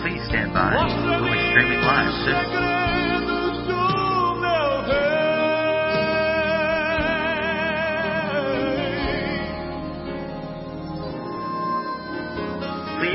Please stand by. We'll be streaming live soon.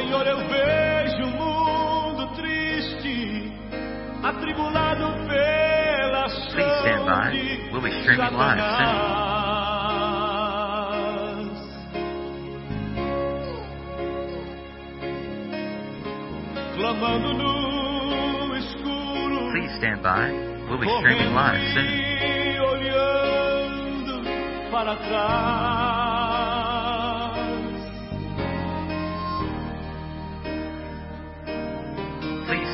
Senhor, eu vejo o mundo triste, atribulado pela Please stand by. de We'll be streaming live Satanás. Clamando no escuro, Please stand by. We'll be streaming live soon. olhando para trás.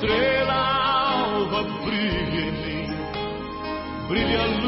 Estrela alva brilha em mim, brilha a luz.